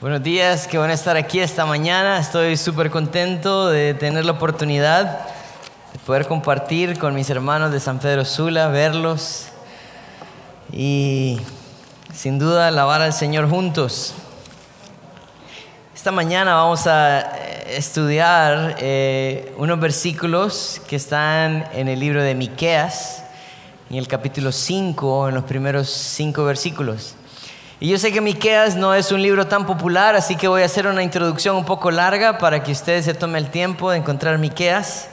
Buenos días, van a estar aquí esta mañana. Estoy súper contento de tener la oportunidad de poder compartir con mis hermanos de San Pedro Sula, verlos y sin duda alabar al Señor juntos. Esta mañana vamos a eh, estudiar eh, unos versículos que están en el libro de Miqueas, en el capítulo 5, en los primeros cinco versículos. Y yo sé que Miqueas no es un libro tan popular, así que voy a hacer una introducción un poco larga para que ustedes se tomen el tiempo de encontrar Miqueas.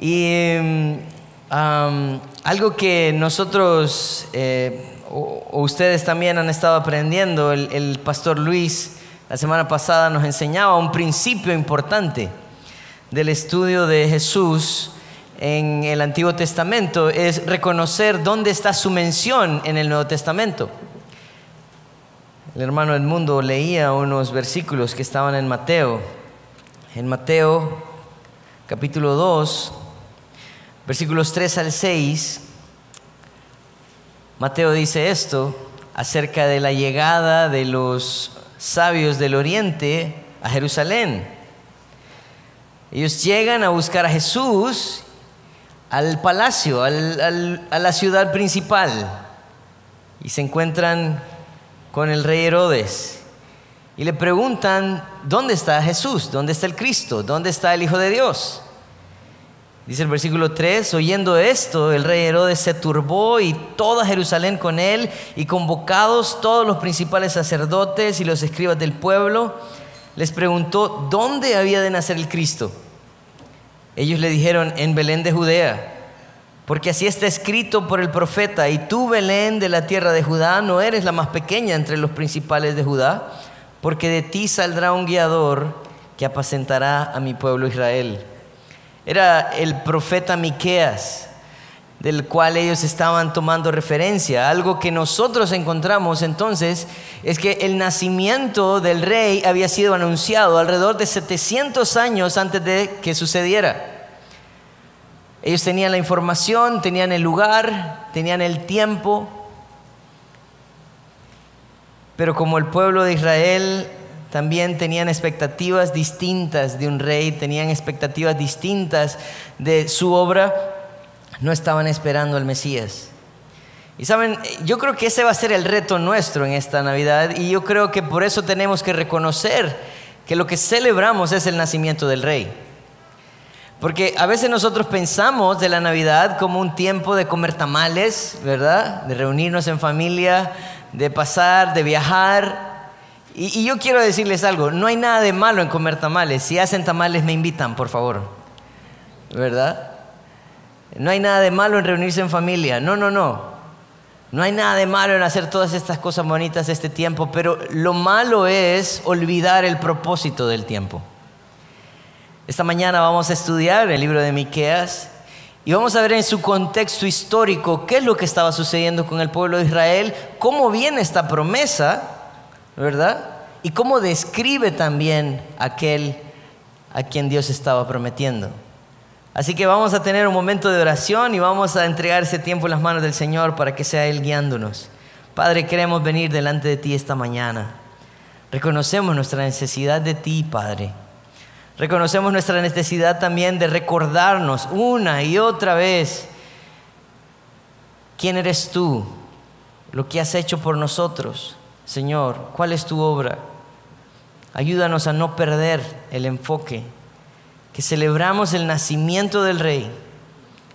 Y um, algo que nosotros eh, o, ustedes también han estado aprendiendo, el, el pastor Luis la semana pasada nos enseñaba un principio importante del estudio de Jesús en el Antiguo Testamento, es reconocer dónde está su mención en el Nuevo Testamento. El hermano Edmundo leía unos versículos que estaban en Mateo. En Mateo capítulo 2, versículos 3 al 6, Mateo dice esto acerca de la llegada de los sabios del oriente a Jerusalén. Ellos llegan a buscar a Jesús al palacio, a la ciudad principal, y se encuentran con el rey Herodes y le preguntan, ¿dónde está Jesús? ¿Dónde está el Cristo? ¿Dónde está el Hijo de Dios? Dice el versículo 3, oyendo esto, el rey Herodes se turbó y toda Jerusalén con él, y convocados todos los principales sacerdotes y los escribas del pueblo, les preguntó, ¿dónde había de nacer el Cristo? Ellos le dijeron, en Belén de Judea. Porque así está escrito por el profeta, y tú, Belén, de la tierra de Judá, no eres la más pequeña entre los principales de Judá, porque de ti saldrá un guiador que apacentará a mi pueblo Israel. Era el profeta Miqueas, del cual ellos estaban tomando referencia. Algo que nosotros encontramos entonces es que el nacimiento del rey había sido anunciado alrededor de 700 años antes de que sucediera. Ellos tenían la información, tenían el lugar, tenían el tiempo. Pero como el pueblo de Israel también tenían expectativas distintas de un rey, tenían expectativas distintas de su obra, no estaban esperando al Mesías. Y saben, yo creo que ese va a ser el reto nuestro en esta Navidad y yo creo que por eso tenemos que reconocer que lo que celebramos es el nacimiento del rey. Porque a veces nosotros pensamos de la Navidad como un tiempo de comer tamales, ¿verdad? De reunirnos en familia, de pasar, de viajar. Y, yo quiero decirles algo, no hay nada de malo en comer tamales. Si hacen tamales me invitan, por favor. ¿Verdad? No hay nada de malo en reunirse en familia. No, no, no. No hay nada de malo en hacer todas estas cosas bonitas este tiempo, pero lo malo es olvidar el propósito del tiempo. Esta mañana vamos a estudiar el libro de Miqueas y vamos a ver en su contexto histórico qué es lo que estaba sucediendo con el pueblo de Israel, cómo viene esta promesa, ¿verdad? Y cómo describe también aquel a quien Dios estaba prometiendo. Así que vamos a tener un momento de oración y vamos a entregar ese tiempo en las manos del Señor para que sea Él guiándonos. Padre, queremos venir delante de ti esta mañana. Reconocemos nuestra necesidad de ti, Padre. Reconocemos nuestra necesidad también de recordarnos una y otra vez quién eres tú, lo que has hecho por nosotros. Señor, ¿cuál es tu obra? Ayúdanos a no perder el enfoque, que celebramos el nacimiento del Rey,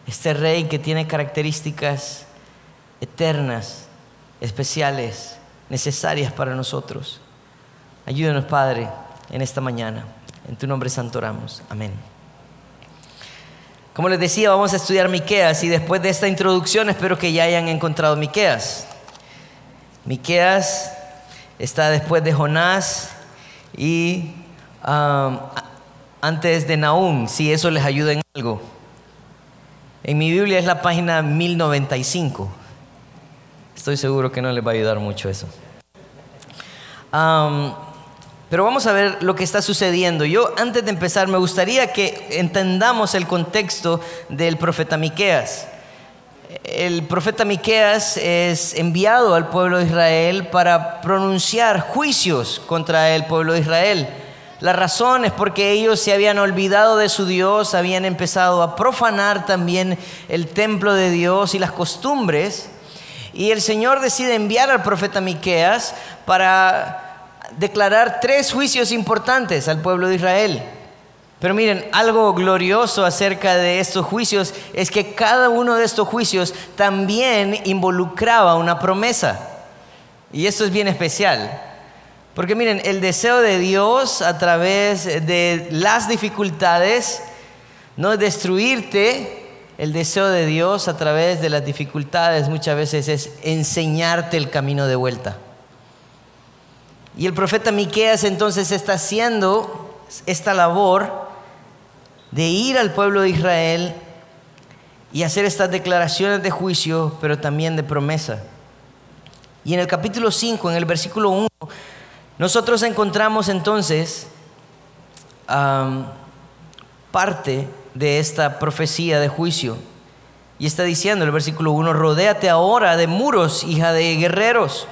este Rey que tiene características eternas, especiales, necesarias para nosotros. Ayúdanos, Padre, en esta mañana. En tu nombre santo oramos. Amén. Como les decía, vamos a estudiar Miqueas y después de esta introducción espero que ya hayan encontrado Miqueas. Miqueas está después de Jonás y um, antes de Nahum, si eso les ayuda en algo. En mi Biblia es la página 1095. Estoy seguro que no les va a ayudar mucho eso. Um, Pero vamos a ver lo que está sucediendo. Yo antes de empezar me gustaría que entendamos el contexto del profeta Miqueas. El profeta Miqueas es enviado al pueblo de Israel para pronunciar juicios contra el pueblo de Israel. La razón es porque ellos se habían olvidado de su Dios, habían empezado a profanar también el templo de Dios y las costumbres. Y el Señor decide enviar al profeta Miqueas para declarar tres juicios importantes al pueblo de Israel. Pero miren, algo glorioso acerca de estos juicios es que cada uno de estos juicios también involucraba una promesa. Y esto es bien especial. Porque miren, el deseo de Dios a través de las dificultades no es destruirte, el deseo de Dios a través de las dificultades muchas veces es enseñarte el camino de vuelta. Y el profeta Miqueas entonces está haciendo esta labor de ir al pueblo de Israel y hacer estas declaraciones de juicio, pero también de promesa. Y en el capítulo 5, en el versículo 1, nosotros encontramos entonces parte de esta profecía de juicio. Y está diciendo el versículo 1, rodéate ahora de muros, hija de guerreros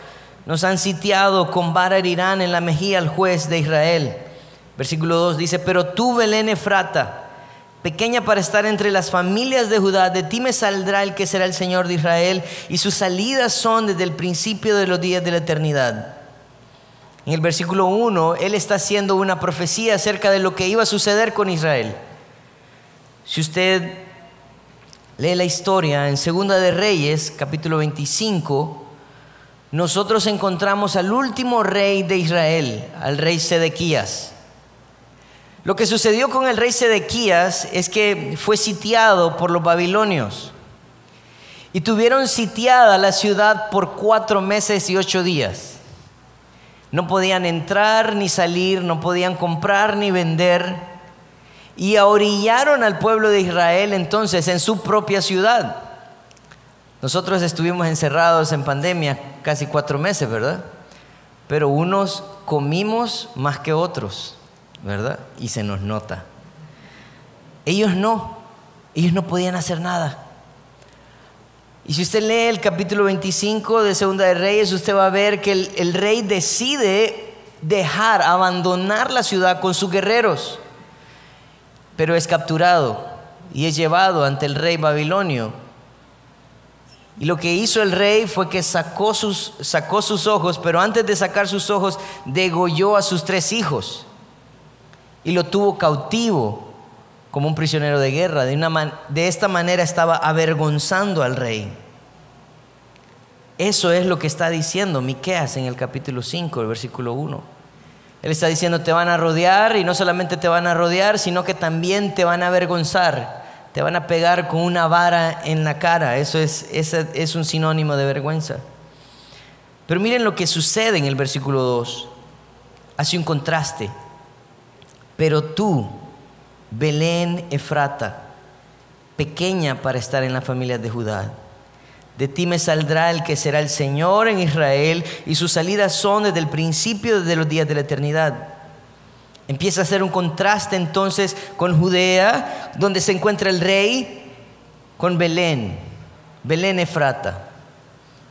nos han sitiado con vara herirán en la mejilla al juez de Israel. Versículo 2 dice, pero tú, Belén Efrata, pequeña para estar entre las familias de Judá, de ti me saldrá el que será el Señor de Israel, y sus salidas son desde el principio de los días de la eternidad. En el versículo 1, él está haciendo una profecía acerca de lo que iba a suceder con Israel. Si usted lee la historia en Segunda de Reyes, capítulo 25, nosotros encontramos al último rey de Israel, al rey Sedequías. Lo que sucedió con el rey Sedequías es que fue sitiado por los babilonios y tuvieron sitiada la ciudad por cuatro meses y ocho días. No podían entrar ni salir, no podían comprar ni vender y ahorillaron al pueblo de Israel entonces en su propia ciudad. Nosotros estuvimos encerrados en pandemia casi cuatro meses, ¿verdad? Pero unos comimos más que otros, ¿verdad? Y se nos nota. Ellos no, ellos no podían hacer nada. Y si usted lee el capítulo 25 de Segunda de Reyes, usted va a ver que el, el rey decide dejar, abandonar la ciudad con sus guerreros, pero es capturado y es llevado ante el rey babilonio y lo que hizo el rey fue que sacó sus, sacó sus ojos, pero antes de sacar sus ojos, degolló a sus tres hijos y lo tuvo cautivo como un prisionero de guerra. De, una de esta manera estaba avergonzando al rey. Eso es lo que está diciendo Miqueas en el capítulo 5, el versículo 1. Él está diciendo, te van a rodear y no solamente te van a rodear, sino que también te van a avergonzar te van a pegar con una vara en la cara. Eso es, es un sinónimo de vergüenza. Pero miren lo que sucede en el versículo 2. Hace un contraste. Pero tú, Belén Efrata, pequeña para estar en la familia de Judá, de ti me saldrá el que será el Señor en Israel y sus salidas son desde el principio de los días de la eternidad. Empieza a hacer un contraste entonces con Judea, donde se encuentra el rey, con Belén, Belén Efrata.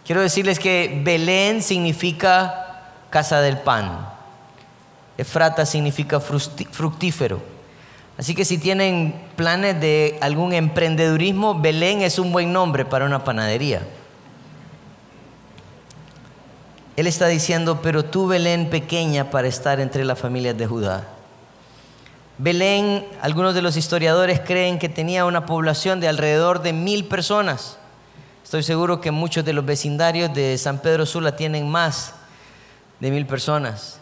Quiero decirles que Belén significa casa del pan, Efrata significa fructífero. Así que si tienen planes de algún emprendedurismo, Belén es un buen nombre para una panadería. Él está diciendo, pero tú Belén pequeña para estar entre las familias de Judá. Belén, algunos de los historiadores creen que tenía una población de alrededor de mil personas. Estoy seguro que muchos de los vecindarios de San Pedro Sula tienen más de mil personas.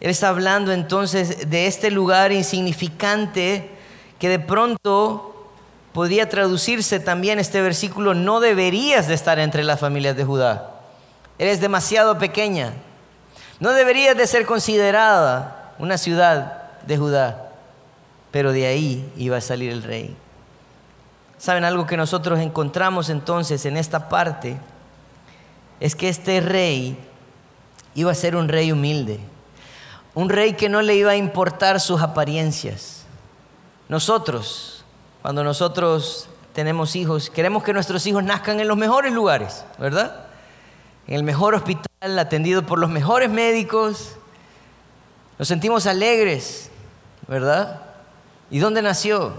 Él está hablando entonces de este lugar insignificante que de pronto podría traducirse también este versículo, no deberías de estar entre las familias de Judá. Eres demasiado pequeña. No deberías de ser considerada una ciudad de Judá. Pero de ahí iba a salir el rey. ¿Saben algo que nosotros encontramos entonces en esta parte? Es que este rey iba a ser un rey humilde. Un rey que no le iba a importar sus apariencias. Nosotros, cuando nosotros tenemos hijos, queremos que nuestros hijos nazcan en los mejores lugares, ¿verdad? En el mejor hospital, atendido por los mejores médicos. Nos sentimos alegres, ¿verdad? ¿Y dónde nació?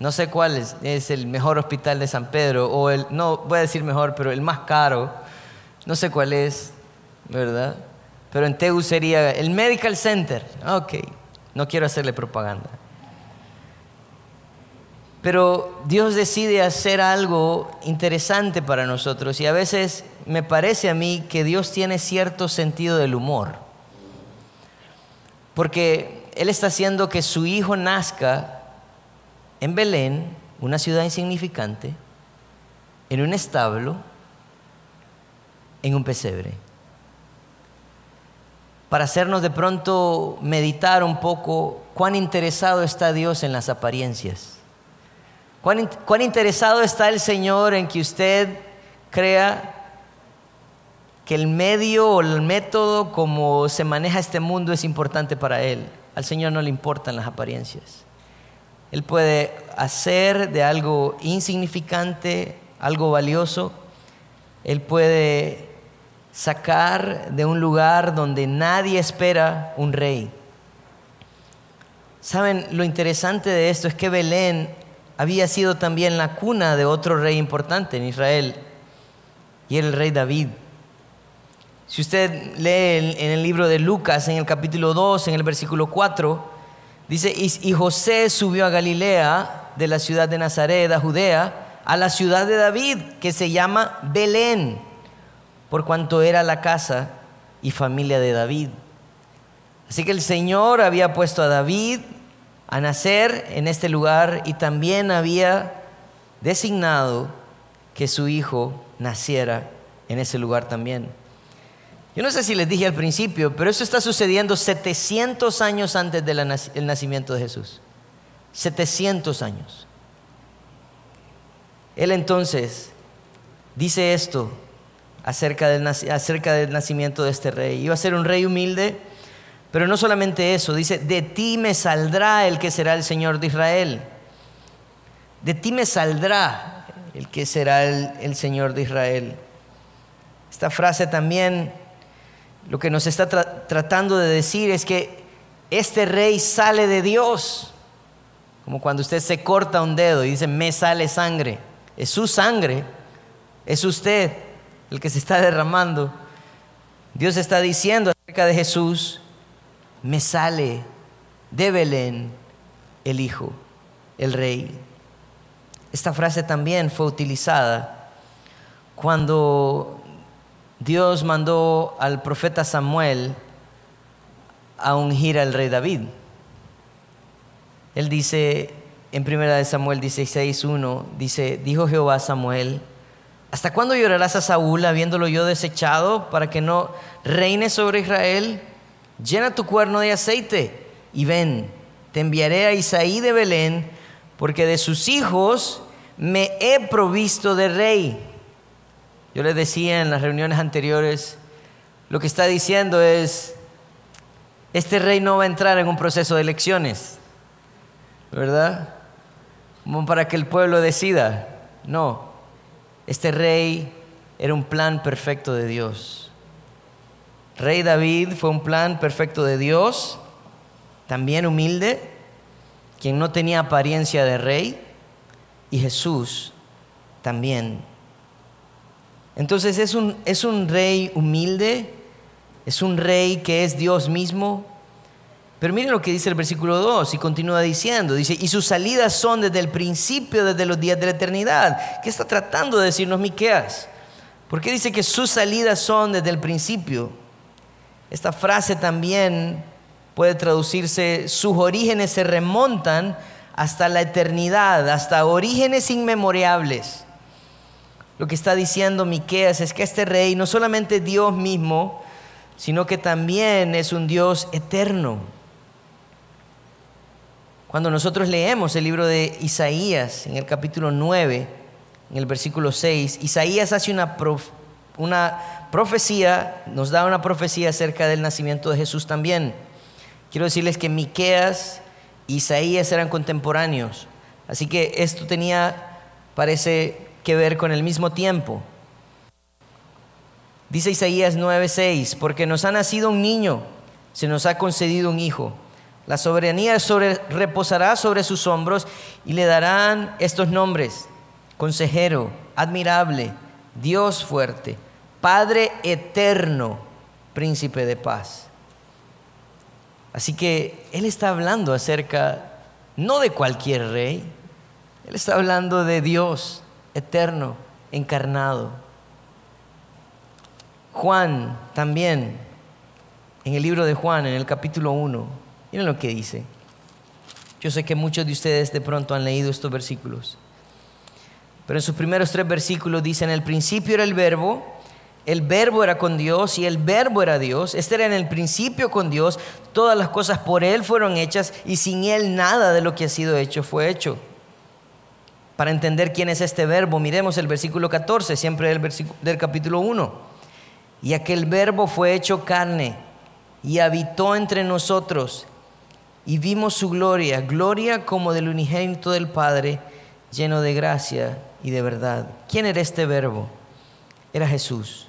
No sé cuál es, es, el mejor hospital de San Pedro, o el, no voy a decir mejor, pero el más caro, no sé cuál es, ¿verdad? Pero en Tegu sería el Medical Center. Ok, no quiero hacerle propaganda. Pero Dios decide hacer algo interesante para nosotros y a veces me parece a mí que Dios tiene cierto sentido del humor. Porque Él está haciendo que su hijo nazca en Belén, una ciudad insignificante, en un establo, en un pesebre. Para hacernos de pronto meditar un poco cuán interesado está Dios en las apariencias. Cuán, cuán interesado está el Señor en que usted crea que el medio o el método como se maneja este mundo es importante para Él. Al Señor no le importan las apariencias. Él puede hacer de algo insignificante algo valioso. Él puede sacar de un lugar donde nadie espera un rey. Saben, lo interesante de esto es que Belén había sido también la cuna de otro rey importante en Israel, y era el rey David. Si usted lee en el libro de Lucas, en el capítulo 2, en el versículo 4, dice, y José subió a Galilea, de la ciudad de Nazaret, a Judea, a la ciudad de David, que se llama Belén, por cuanto era la casa y familia de David. Así que el Señor había puesto a David a nacer en este lugar y también había designado que su hijo naciera en ese lugar también. Yo no sé si les dije al principio, pero eso está sucediendo 700 años antes del nacimiento de Jesús. 700 años. Él entonces dice esto acerca del, acerca del nacimiento de este rey. Iba a ser un rey humilde, pero no solamente eso, dice, de ti me saldrá el que será el Señor de Israel. De ti me saldrá el que será el, Señor de Israel. Esta frase también lo que nos está tratando de decir es que este rey sale de Dios. Como cuando usted se corta un dedo y dice, me sale sangre. Es su sangre, es usted el que se está derramando. Dios está diciendo acerca de Jesús, me sale de Belén el Hijo, el Rey. Esta frase también fue utilizada cuando Dios mandó al profeta Samuel a ungir al rey David. Él dice en 1 Samuel 16:1, dice, dijo Jehová a Samuel, ¿hasta cuándo llorarás a Saúl habiéndolo yo desechado para que no reine sobre Israel? llena tu cuerno de aceite y ven, te enviaré a Isaí de Belén, porque de sus hijos me he provisto de rey. Yo les decía en las reuniones anteriores, lo que está diciendo es, este rey no va a entrar en un proceso de elecciones, ¿verdad? Como para que el pueblo decida. No, este rey era un plan perfecto de Dios. Rey David fue un plan perfecto de Dios, también humilde, quien no tenía apariencia de rey, y Jesús también. Entonces es un, es un rey humilde, es un rey que es Dios mismo. Pero miren lo que dice el versículo 2 y continúa diciendo, dice, y sus salidas son desde el principio, desde los días de la eternidad. ¿Qué está tratando de decirnos Miqueas? ¿Por qué dice que sus salidas son desde el principio? Esta frase también puede traducirse, sus orígenes se remontan hasta la eternidad, hasta orígenes inmemorables. Lo que está diciendo Miqueas es que este rey no solamente es Dios mismo, sino que también es un Dios eterno. Cuando nosotros leemos el libro de Isaías en el capítulo 9, en el versículo 6, Isaías hace una, profecía, nos da una profecía acerca del nacimiento de Jesús también. Quiero decirles que Miqueas y Isaías eran contemporáneos, así que esto tenía, parece que ver con el mismo tiempo. Dice Isaías 9:6, porque nos ha nacido un niño, se nos ha concedido un hijo. La soberanía reposará sobre sus hombros y le darán estos nombres: consejero, admirable, Dios fuerte, Padre eterno, príncipe de paz. Así que Él está hablando acerca, no de cualquier rey, Él está hablando de Dios eterno, encarnado. Juan también, en el libro de Juan, en el capítulo 1, miren lo que dice. Yo sé que muchos de ustedes de pronto han leído estos versículos. Pero en sus primeros tres versículos dice, en el principio era el verbo, el verbo era con Dios y el verbo era Dios. Este era en el principio con Dios. Todas las cosas por Él fueron hechas y sin Él nada de lo que ha sido hecho fue hecho. Para entender quién es este verbo, miremos el versículo 14, siempre del, del capítulo 1. Y aquel verbo fue hecho carne y habitó entre nosotros y vimos su gloria, gloria como del unigénito del Padre, lleno de gracia y de verdad. ¿Quién era este verbo? Era Jesús.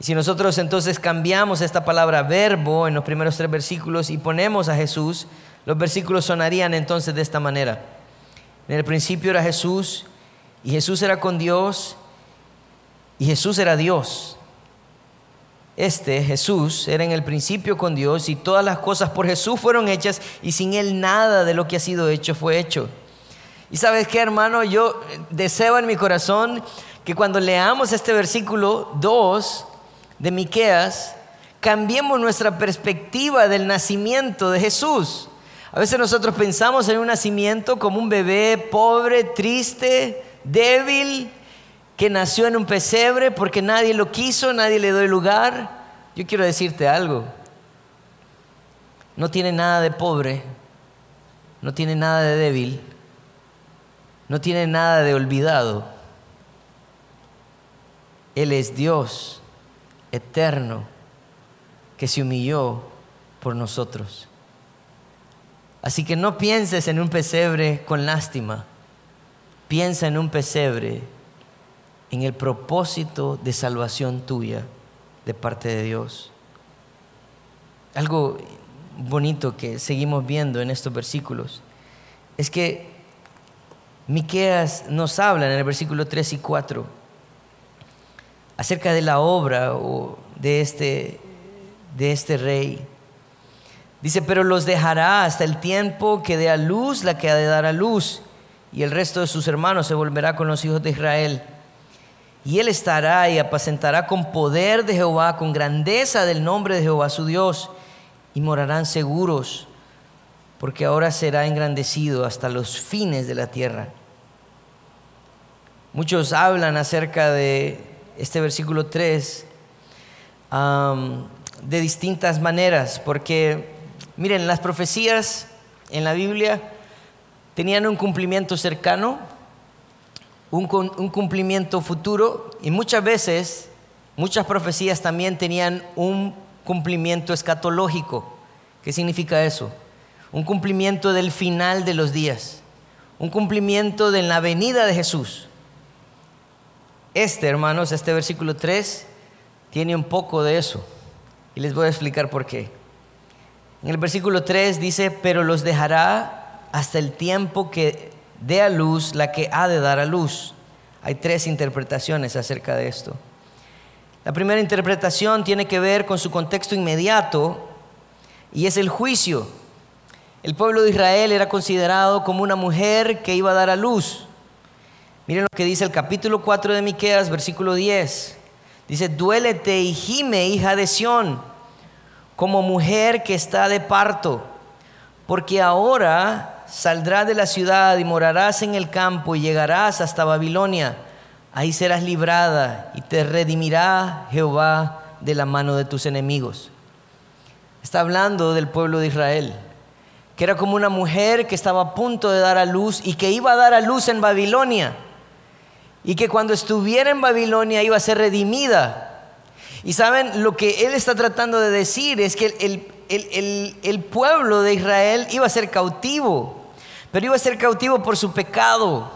Y si nosotros entonces cambiamos esta palabra verbo en los primeros tres versículos y ponemos a Jesús, los versículos sonarían entonces de esta manera. En el principio era Jesús y Jesús era con Dios y Jesús era Dios. Este Jesús era en el principio con Dios y todas las cosas por Jesús fueron hechas y sin Él nada de lo que ha sido hecho fue hecho. Y sabes qué, hermano, yo deseo en mi corazón que cuando leamos este versículo 2, de Miqueas, cambiemos nuestra perspectiva del nacimiento de Jesús. A veces nosotros pensamos en un nacimiento como un bebé pobre, triste, débil, que nació en un pesebre porque nadie lo quiso, nadie le dio lugar. Yo quiero decirte algo. No tiene nada de pobre, no tiene nada de débil, no tiene nada de olvidado. Él es Dios eterno que se humilló por nosotros. Así que no pienses en un pesebre con lástima, piensa en un pesebre en el propósito de salvación tuya de parte de Dios. Algo bonito que seguimos viendo en estos versículos es que Miqueas nos habla en el versículo 3 y 4 acerca de la obra de este, de este rey. Dice, pero los dejará hasta el tiempo que dé a luz la que ha de dar a luz, y el resto de sus hermanos se volverá con los hijos de Israel. Y él estará y apacentará con poder de Jehová, con grandeza del nombre de Jehová su Dios, y morarán seguros, porque ahora será engrandecido hasta los fines de la tierra. Muchos hablan acerca de este versículo 3 de distintas maneras, porque miren, las profecías en la Biblia tenían un cumplimiento cercano, un, cumplimiento futuro, y muchas veces, muchas profecías también tenían un cumplimiento escatológico. ¿Qué significa eso? Un cumplimiento del final de los días, un cumplimiento de la venida de Jesús. Este, hermanos, este versículo 3 tiene un poco de eso. Y les voy a explicar por qué. En el versículo 3 dice, pero los dejará hasta el tiempo que dé a luz la que ha de dar a luz. Hay tres interpretaciones acerca de esto. La primera interpretación tiene que ver con su contexto inmediato y es el juicio. El pueblo de Israel era considerado como una mujer que iba a dar a luz. Miren lo que dice el capítulo 4 de Miqueas, versículo 10. Dice, duélete y gime, hija de Sión, como mujer que está de parto, porque ahora saldrás de la ciudad y morarás en el campo y llegarás hasta Babilonia. Ahí serás librada y te redimirá Jehová de la mano de tus enemigos. Está hablando del pueblo de Israel, que era como una mujer que estaba a punto de dar a luz y que iba a dar a luz en Babilonia y que cuando estuviera en Babilonia iba a ser redimida Y saben, lo que él está tratando de decir es que el, el, pueblo de Israel iba a ser cautivo, pero iba a ser cautivo por su pecado.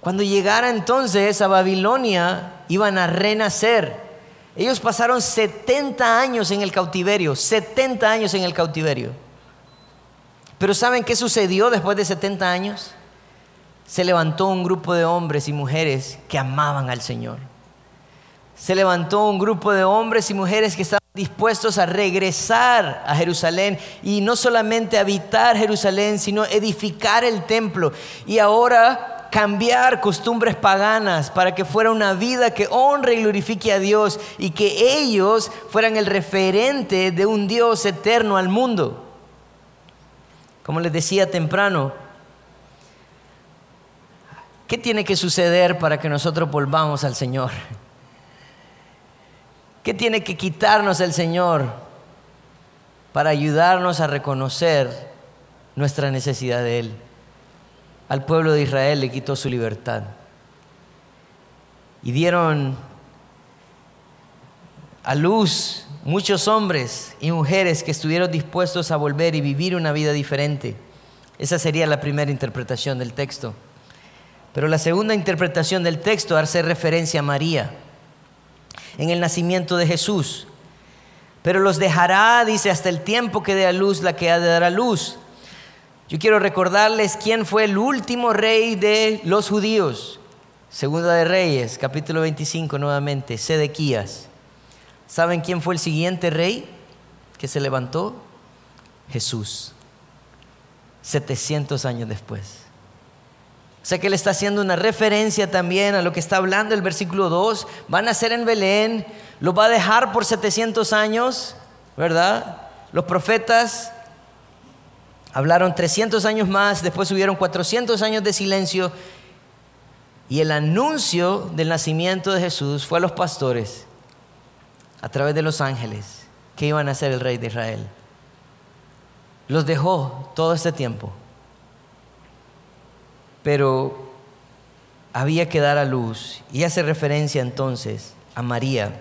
Cuando llegara entonces a Babilonia, iban a renacer. Ellos pasaron 70 años en el cautiverio, 70 años en el cautiverio. Pero ¿saben qué sucedió después de 70 años? Se levantó un grupo de hombres y mujeres que amaban al Señor se levantó un grupo de hombres y mujeres que estaban dispuestos a regresar a Jerusalén y no solamente habitar Jerusalén, sino edificar el templo y ahora cambiar costumbres paganas para que fuera una vida que honre y glorifique a Dios y que ellos fueran el referente de un Dios eterno al mundo. Como les decía temprano, ¿qué tiene que suceder para que nosotros volvamos al Señor? ¿Qué tiene que quitarnos el Señor para ayudarnos a reconocer nuestra necesidad de Él? Al pueblo de Israel le quitó su libertad. Y dieron a luz muchos hombres y mujeres que estuvieron dispuestos a volver y vivir una vida diferente. Esa sería la primera interpretación del texto. Pero la segunda interpretación del texto hace referencia a María en el nacimiento de Jesús. Pero los dejará, dice, hasta el tiempo que dé a luz la que ha de dar a luz. Yo quiero recordarles quién fue el último rey de los judíos. Segunda de Reyes, capítulo 25 nuevamente, Sedequías. ¿Saben quién fue el siguiente rey que se levantó? Jesús. 700 años después. O sea que él está haciendo una referencia también a lo que está hablando el versículo 2. Van a ser en Belén, lo va a dejar por 700 años, ¿verdad? Los profetas hablaron 300 años más, después hubieron 400 años de silencio. Y el anuncio del nacimiento de Jesús fue a los pastores a través de los ángeles que iban a ser el rey de Israel. Los dejó todo este tiempo pero había que dar a luz. Y hace referencia entonces a María.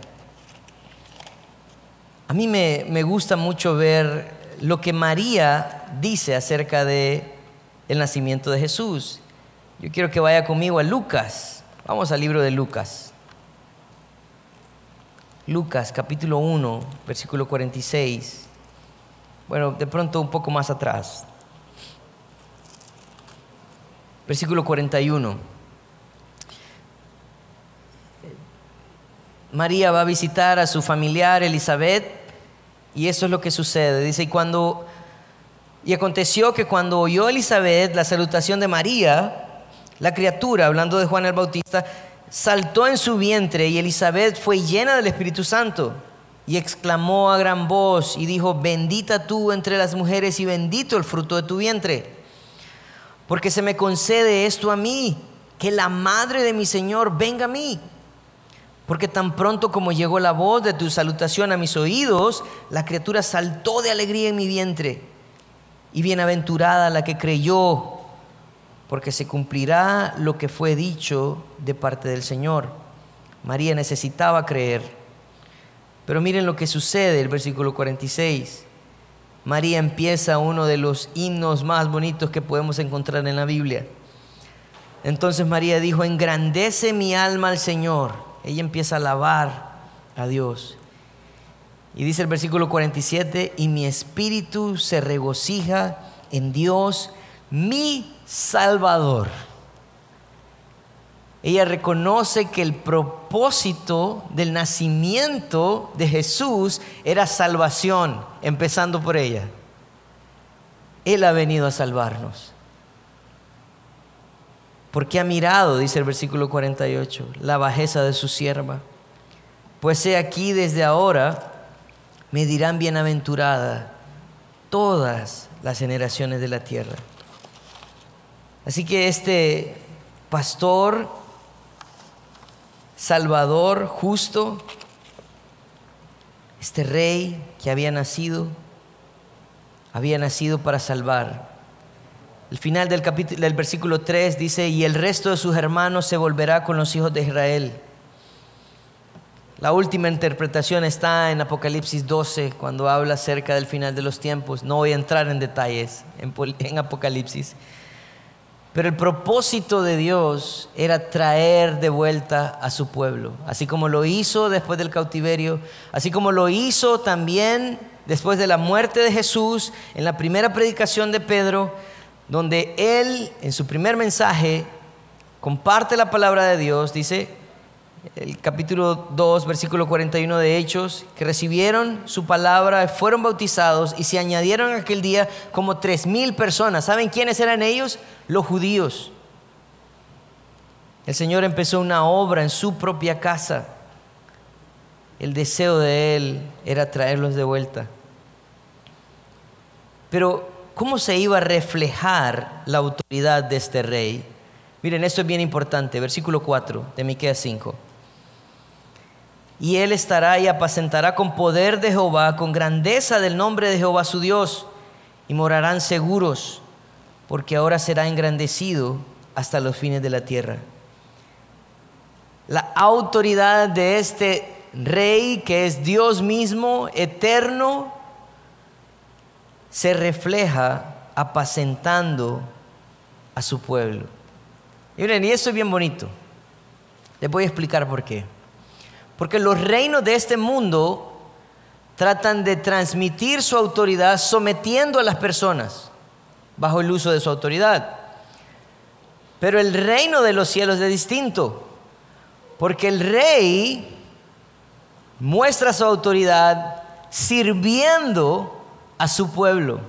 A mí me, me gusta mucho ver lo que María dice acerca de el nacimiento de Jesús. Yo quiero que vaya conmigo a Lucas. Vamos al libro de Lucas. Lucas capítulo 1, versículo 46. Bueno, de pronto un poco más atrás. Versículo 41. María va a visitar a su familiar Elizabeth y eso es lo que sucede. Dice, y cuando y aconteció que cuando oyó Elizabeth la salutación de María, la criatura, hablando de Juan el Bautista, saltó en su vientre y Elizabeth fue llena del Espíritu Santo y exclamó a gran voz y dijo, bendita tú entre las mujeres y bendito el fruto de tu vientre porque se me concede esto a mí, que la madre de mi Señor venga a mí. Porque tan pronto como llegó la voz de tu salutación a mis oídos, la criatura saltó de alegría en mi vientre. Y bienaventurada la que creyó, porque se cumplirá lo que fue dicho de parte del Señor. María necesitaba creer. Pero miren lo que sucede, el versículo 46. María empieza uno de los himnos más bonitos que podemos encontrar en la Biblia. Entonces María dijo, engrandece mi alma al Señor. Ella empieza a alabar a Dios. Y dice el versículo 47, y mi espíritu se regocija en Dios, mi Salvador. Ella reconoce que el propósito del nacimiento de Jesús era salvación, empezando por ella. Él ha venido a salvarnos. Porque ha mirado, dice el versículo 48, la bajeza de su sierva. Pues he aquí desde ahora me dirán bienaventurada todas las generaciones de la tierra. Así que este pastor Salvador justo, este rey que había nacido, había nacido para salvar. El final del, capítulo, del versículo 3 dice, y el resto de sus hermanos se volverá con los hijos de Israel. La última interpretación está en Apocalipsis 12, cuando habla acerca del final de los tiempos. No voy a entrar en detalles en, Apocalipsis. Pero el propósito de Dios era traer de vuelta a su pueblo, así como lo hizo después del cautiverio, así como lo hizo también después de la muerte de Jesús en la primera predicación de Pedro, donde él en su primer mensaje comparte la palabra de Dios, dice, el capítulo 2, versículo 41 de Hechos, que recibieron su palabra, fueron bautizados y se añadieron aquel día como tres mil personas. ¿Saben quiénes eran ellos? Los judíos. El Señor empezó una obra en su propia casa. El deseo de Él era traerlos de vuelta. Pero, ¿cómo se iba a reflejar la autoridad de este rey? Miren, esto es bien importante. Versículo 4 de Miqueas 5 y él estará y apacentará con poder de Jehová, con grandeza del nombre de Jehová su Dios, y morarán seguros, porque ahora será engrandecido hasta los fines de la tierra. La autoridad de este rey, que es Dios mismo, eterno, se refleja apacentando a su pueblo. Y miren, y eso es bien bonito. Les voy a explicar por qué. Porque los reinos de este mundo tratan de transmitir su autoridad sometiendo a las personas bajo el uso de su autoridad. Pero el reino de los cielos es distinto, porque el rey muestra su autoridad sirviendo a su pueblo,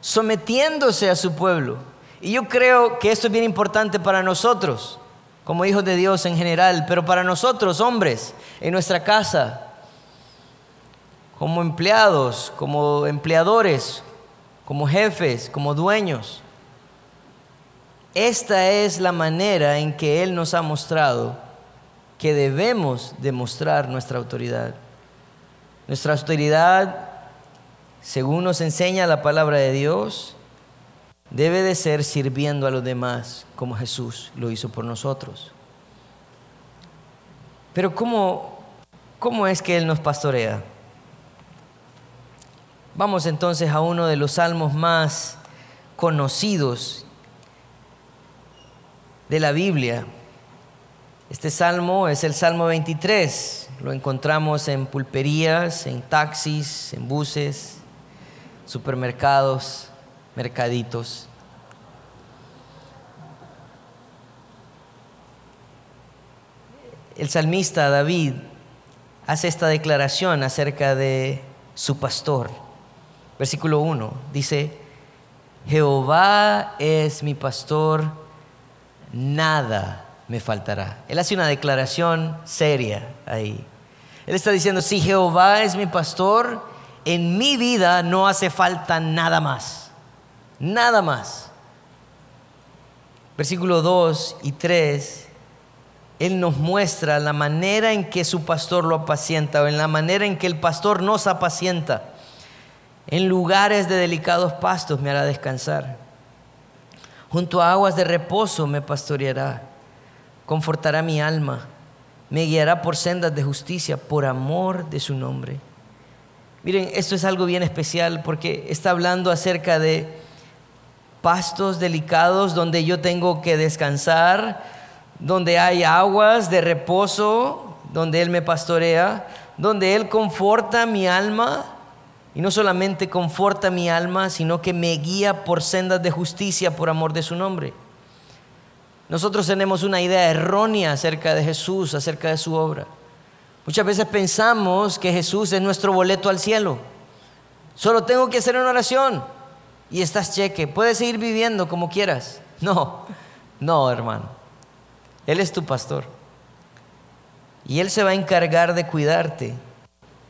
sometiéndose a su pueblo. Y yo creo que esto es bien importante para nosotros como hijos de Dios en general, pero para nosotros, hombres, en nuestra casa, como empleados, como empleadores, como jefes, como dueños. Esta es la manera en que Él nos ha mostrado que debemos demostrar nuestra autoridad. Nuestra autoridad, según nos enseña la palabra de Dios, debe de ser sirviendo a los demás como Jesús lo hizo por nosotros. Pero ¿cómo, cómo es que Él nos pastorea? Vamos entonces a uno de los salmos más conocidos de la Biblia. Este salmo es el Salmo 23. Lo encontramos en pulperías, en taxis, en buses, supermercados mercaditos. El salmista David hace esta declaración acerca de su pastor. Versículo 1 dice, Jehová es mi pastor, nada me faltará. Él hace una declaración seria ahí. Él está diciendo, si Jehová es mi pastor, en mi vida no hace falta nada más. Nada más. Versículo 2 y 3, Él nos muestra la manera en que su pastor lo apacienta o en la manera en que el pastor nos apacienta. En lugares de delicados pastos me hará descansar. Junto a aguas de reposo me pastoreará. Confortará mi alma. Me guiará por sendas de justicia por amor de su nombre. Miren, esto es algo bien especial porque está hablando acerca de pastos delicados donde yo tengo que descansar, donde hay aguas de reposo, donde Él me pastorea, donde Él conforta mi alma. Y no solamente conforta mi alma, sino que me guía por sendas de justicia por amor de su nombre. Nosotros tenemos una idea errónea acerca de Jesús, acerca de su obra. Muchas veces pensamos que Jesús es nuestro boleto al cielo. Solo tengo que hacer una oración y estás cheque. Puedes seguir viviendo como quieras. No, no, hermano. Él es tu pastor. Y Él se va a encargar de cuidarte,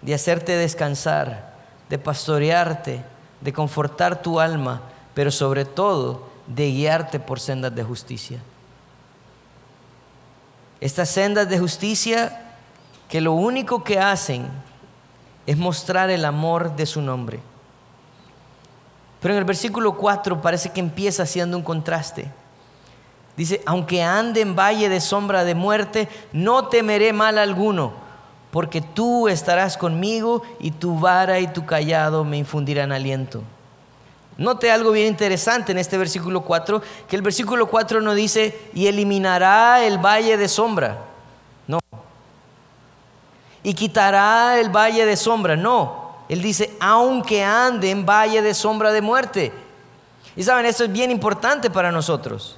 de hacerte descansar, de pastorearte, de confortar tu alma, pero sobre todo de guiarte por sendas de justicia. Estas sendas de justicia que lo único que hacen es mostrar el amor de su nombre. Pero en el versículo 4 parece que empieza haciendo un contraste. Dice, aunque ande en valle de sombra de muerte, no temeré mal alguno, porque tú estarás conmigo y tu vara y tu callado me infundirán aliento. Note algo bien interesante en este versículo 4, que el versículo 4 no dice, y eliminará el valle de sombra. No. Y quitará el valle de sombra. No. Él dice, aunque ande en valle de sombra de muerte. Y saben, esto es bien importante para nosotros.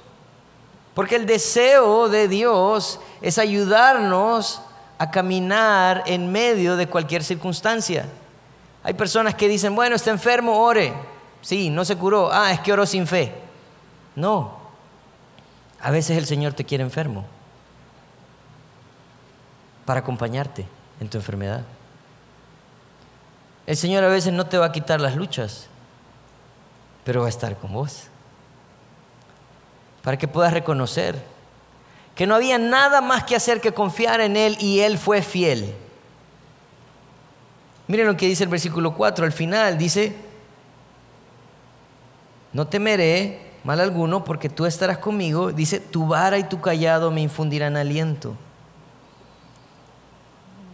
Porque el deseo de Dios es ayudarnos a caminar en medio de cualquier circunstancia. Hay personas que dicen, bueno, está enfermo, ore. Sí, no se curó. Ah, es que oró sin fe. No. A veces el Señor te quiere enfermo para acompañarte en tu enfermedad. El Señor a veces no te va a quitar las luchas, pero va a estar con vos. Para que puedas reconocer que no había nada más que hacer que confiar en Él y Él fue fiel. Miren lo que dice el versículo 4 al final, dice, no temeré mal alguno porque tú estarás conmigo, dice, tu vara y tu callado me infundirán aliento.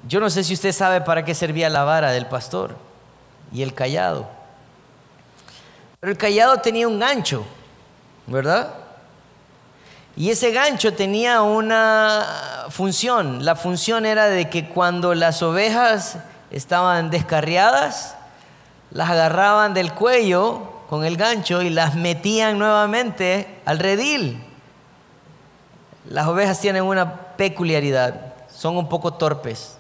Yo no sé si usted sabe para qué servía la vara del pastor y el callado. Pero el callado tenía un gancho, ¿verdad? Y ese gancho tenía una función. La función era de que cuando las ovejas estaban descarriadas, las agarraban del cuello con el gancho y las metían nuevamente al redil. Las ovejas tienen una peculiaridad, son un poco torpes,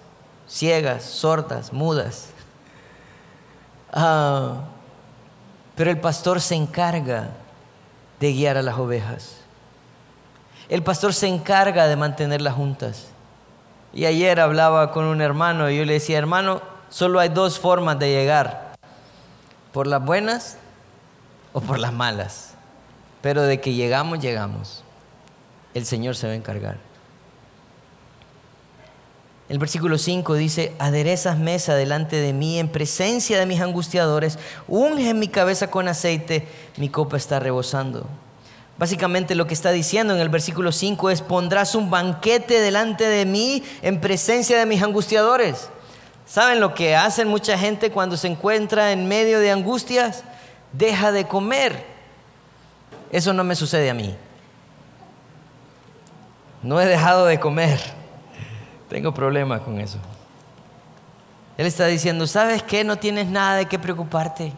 ciegas, sordas, mudas. Ah, pero el pastor se encarga de guiar a las ovejas. El pastor se encarga de mantenerlas juntas. Y ayer hablaba con un hermano y yo le decía, hermano, solo hay dos formas de llegar, por las buenas o por las malas. Pero de que llegamos, llegamos. El Señor se va a encargar. El versículo 5 dice, aderezas mesa delante de mí en presencia de mis angustiadores, unge mi cabeza con aceite, mi copa está rebosando. Básicamente lo que está diciendo en el versículo 5 es, pondrás un banquete delante de mí en presencia de mis angustiadores. ¿Saben lo que hacen mucha gente cuando se encuentra en medio de angustias? Deja de comer. Eso no me sucede a mí. No he dejado de comer. Tengo problemas con eso. Él está diciendo, ¿sabes qué? No tienes nada de qué preocuparte.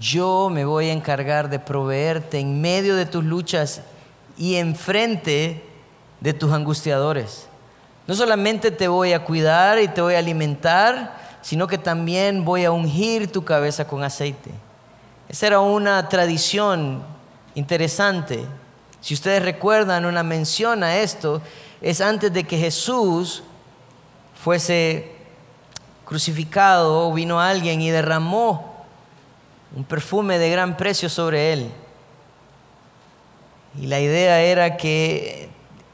Yo me voy a encargar de proveerte en medio de tus luchas y enfrente de tus angustiadores. No solamente te voy a cuidar y te voy a alimentar, sino que también voy a ungir tu cabeza con aceite. Esa era una tradición interesante. Si ustedes recuerdan una mención a esto, es antes de que Jesús fuese crucificado, vino alguien y derramó un perfume de gran precio sobre él. Y la idea era que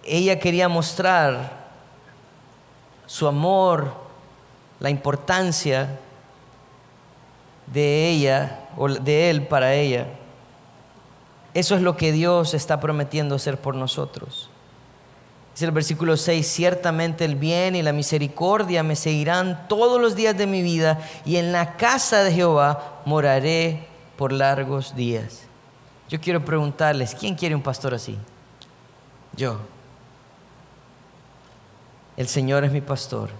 ella quería mostrar su amor, la importancia de ella o de él para ella. Eso es lo que Dios está prometiendo hacer por nosotros. Dice el versículo 6, ciertamente el bien y la misericordia me seguirán todos los días de mi vida y en la casa de Jehová moraré por largos días. Yo quiero preguntarles, ¿quién quiere un pastor así? Yo. El Señor es mi pastor.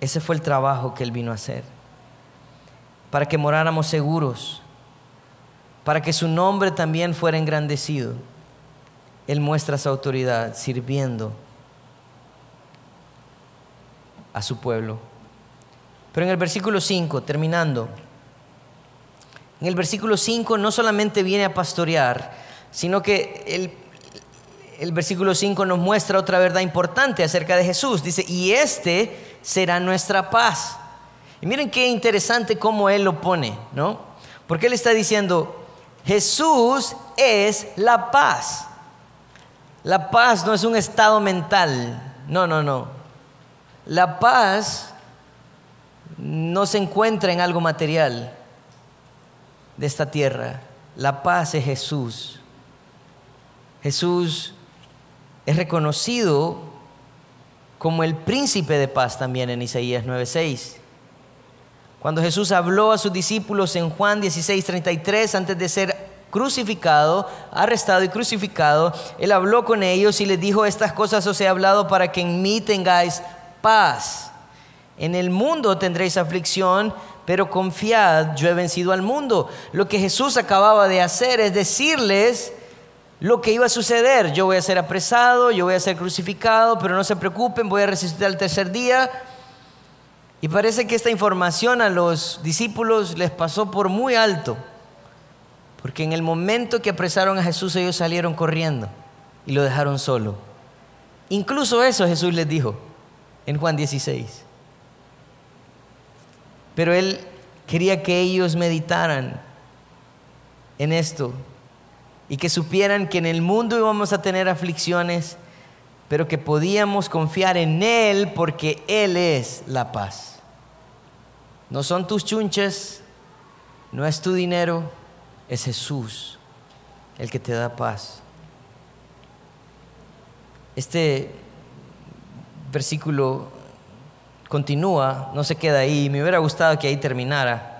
Ese fue el trabajo que Él vino a hacer. Para que moráramos seguros. Para que su nombre también fuera engrandecido. Él muestra su autoridad sirviendo a su pueblo. Pero en el versículo 5, terminando, en el versículo 5 no solamente viene a pastorear, sino que el, el versículo 5 nos muestra otra verdad importante acerca de Jesús. Dice, y este será nuestra paz. Y miren qué interesante cómo Él lo pone, ¿no? Porque Él está diciendo, Jesús es la paz. La paz no es un estado mental. No, no, no. La paz no se encuentra en algo material de esta tierra. La paz es Jesús. Jesús es reconocido como el príncipe de paz también en Isaías 9:6. Cuando Jesús habló a sus discípulos en Juan 16:33, antes de ser crucificado, arrestado y crucificado, Él habló con ellos y les dijo, estas cosas os he hablado para que en mí tengáis paz. En el mundo tendréis aflicción, pero confiad, yo he vencido al mundo. Lo que Jesús acababa de hacer es decirles lo que iba a suceder. Yo voy a ser apresado, yo voy a ser crucificado, pero no se preocupen, voy a resucitar el tercer día. Y parece que esta información a los discípulos les pasó por muy alto, porque en el momento que apresaron a Jesús ellos salieron corriendo y lo dejaron solo. Incluso eso Jesús les dijo en Juan 16. Pero Él quería que ellos meditaran en esto y que supieran que en el mundo íbamos a tener aflicciones, pero que podíamos confiar en Él porque Él es la paz. No son tus chunches, no es tu dinero, es Jesús el que te da paz. Este versículo continúa, no se queda ahí, me hubiera gustado que ahí terminara.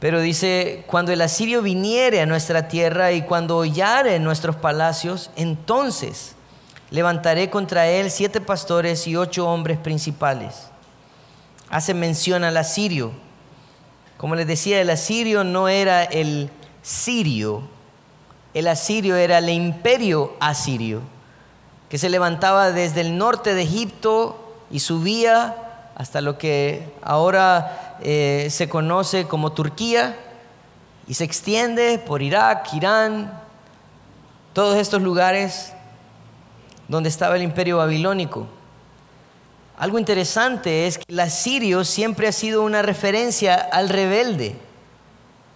Pero dice, cuando el asirio viniere a nuestra tierra y cuando hollare nuestros palacios, entonces levantaré contra él siete pastores y ocho hombres principales. Hace mención al asirio. Como les decía, el asirio no era el sirio, el asirio era el imperio asirio, que se levantaba desde el norte de Egipto y subía hasta lo que ahora eh, se conoce como Turquía y se extiende por Irak, Irán, todos estos lugares donde estaba el imperio babilónico. Algo interesante es que el asirio siempre ha sido una referencia al rebelde.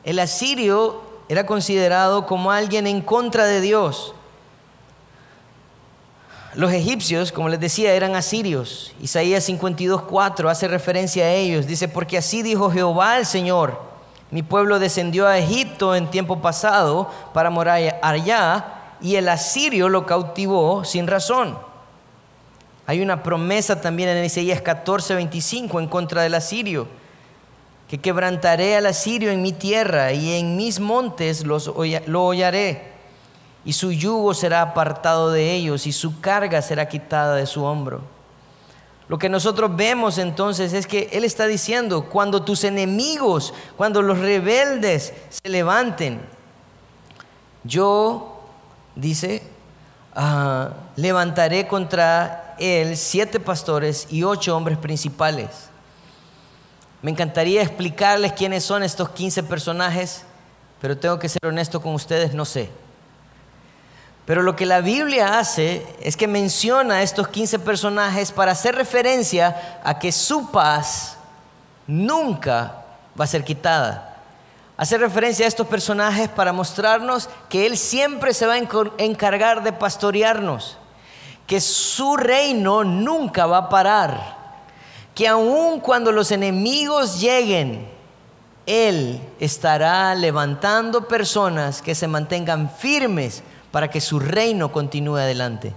El asirio era considerado como alguien en contra de Dios. Los egipcios, como les decía, eran asirios. Isaías 52:4 hace referencia a ellos. Dice, porque así dijo Jehová el Señor, mi pueblo descendió a Egipto en tiempo pasado para morar allá y el asirio lo cautivó sin razón. Hay una promesa también en Isaías 14:25 en contra del asirio, que quebrantaré al asirio en mi tierra y en mis montes lo hollaré y su yugo será apartado de ellos y su carga será quitada de su hombro. Lo que nosotros vemos entonces es que Él está diciendo, cuando tus enemigos, cuando los rebeldes se levanten, yo, dice, ah, levantaré contra Él siete pastores y ocho hombres principales. Me encantaría explicarles quiénes son estos 15 personajes, pero tengo que ser honesto con ustedes, no sé. Pero lo que la Biblia hace es que menciona a estos 15 personajes para hacer referencia a que su paz nunca va a ser quitada. Hace referencia a estos personajes para mostrarnos que Él siempre se va a encargar de pastorearnos, que su reino nunca va a parar, que aun cuando los enemigos lleguen, Él estará levantando personas que se mantengan firmes para que su reino continúe adelante.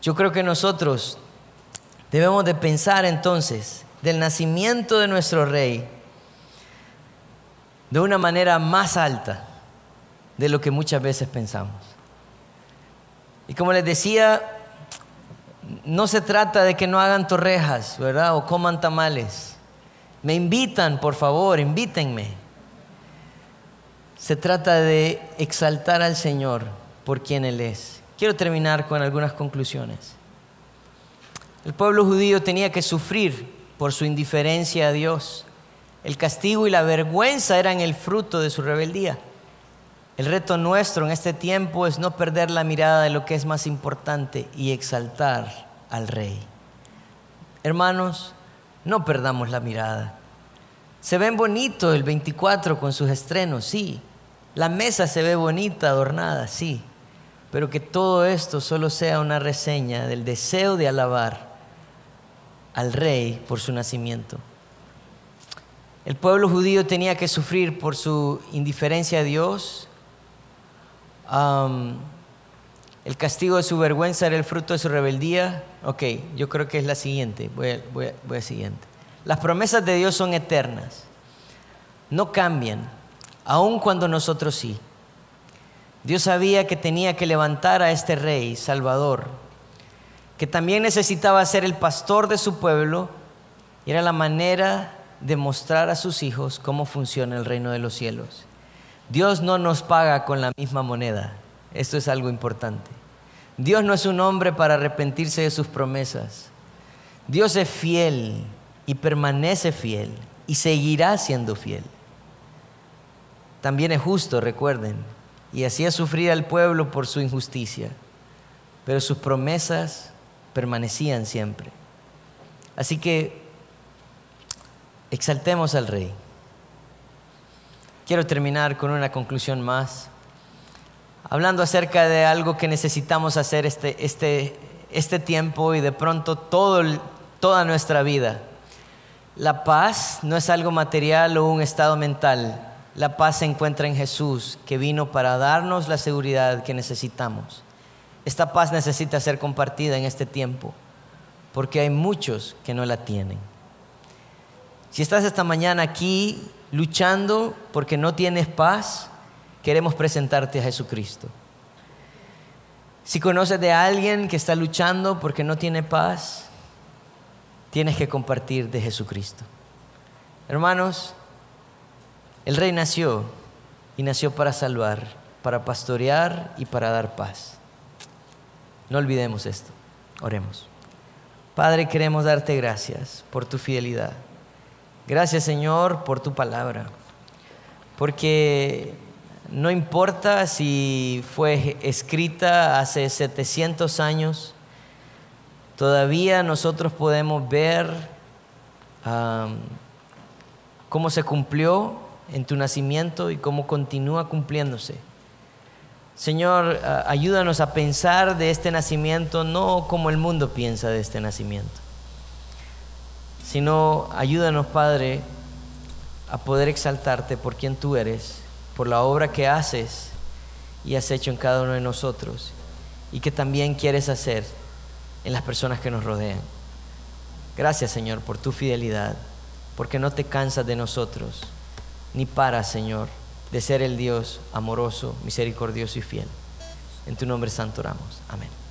Yo creo que nosotros debemos de pensar entonces del nacimiento de nuestro rey de una manera más alta de lo que muchas veces pensamos. Y como les decía, no se trata de que no hagan torrejas, ¿verdad? O coman tamales. Me invitan, por favor, invítenme. Se trata de exaltar al Señor por quien Él es. Quiero terminar con algunas conclusiones. El pueblo judío tenía que sufrir por su indiferencia a Dios. El castigo y la vergüenza eran el fruto de su rebeldía. El reto nuestro en este tiempo es no perder la mirada de lo que es más importante y exaltar al Rey. Hermanos, no perdamos la mirada. Se ven bonito el 24 con sus estrenos, sí, la mesa se ve bonita, adornada, sí, pero que todo esto solo sea una reseña del deseo de alabar al rey por su nacimiento. El pueblo judío tenía que sufrir por su indiferencia a Dios, El castigo de su vergüenza era el fruto de su rebeldía. Ok, yo creo que es la siguiente. Voy a, voy siguiente. Las promesas de Dios son eternas. No cambian, aun cuando nosotros sí. Dios sabía que tenía que levantar a este rey, Salvador, que también necesitaba ser el pastor de su pueblo y era la manera de mostrar a sus hijos cómo funciona el reino de los cielos. Dios no nos paga con la misma moneda. Esto es algo importante. Dios no es un hombre para arrepentirse de sus promesas. Dios es fiel y permanece fiel y seguirá siendo fiel. También es justo, recuerden, y hacía sufrir al pueblo por su injusticia, pero sus promesas permanecían siempre. Así que exaltemos al rey. Quiero terminar con una conclusión más, hablando acerca de algo que necesitamos hacer este, este, este tiempo y de pronto todo toda nuestra vida. La paz no es algo material o un estado mental. La paz se encuentra en Jesús, que vino para darnos la seguridad que necesitamos. Esta paz necesita ser compartida en este tiempo, porque hay muchos que no la tienen. Si estás esta mañana aquí luchando porque no tienes paz, queremos presentarte a Jesucristo. Si conoces de alguien que está luchando porque no tiene paz, tienes que compartir de Jesucristo. Hermanos, el rey nació y nació para salvar, para pastorear y para dar paz. No olvidemos esto. Oremos. Padre, queremos darte gracias por tu fidelidad. Gracias Señor por tu palabra. Porque no importa si fue escrita hace 700 años, todavía nosotros podemos ver cómo se cumplió en tu nacimiento y cómo continúa cumpliéndose. Señor, ayúdanos a pensar de este nacimiento no como el mundo piensa de este nacimiento, sino ayúdanos, Padre, a poder exaltarte por quien tú eres, por la obra que haces y has hecho en cada uno de nosotros y que también quieres hacer en las personas que nos rodean. Gracias, Señor, por tu fidelidad, porque no te cansas de nosotros, ni paras, Señor, de ser el Dios amoroso, misericordioso y fiel. En tu nombre santo oramos. Amén.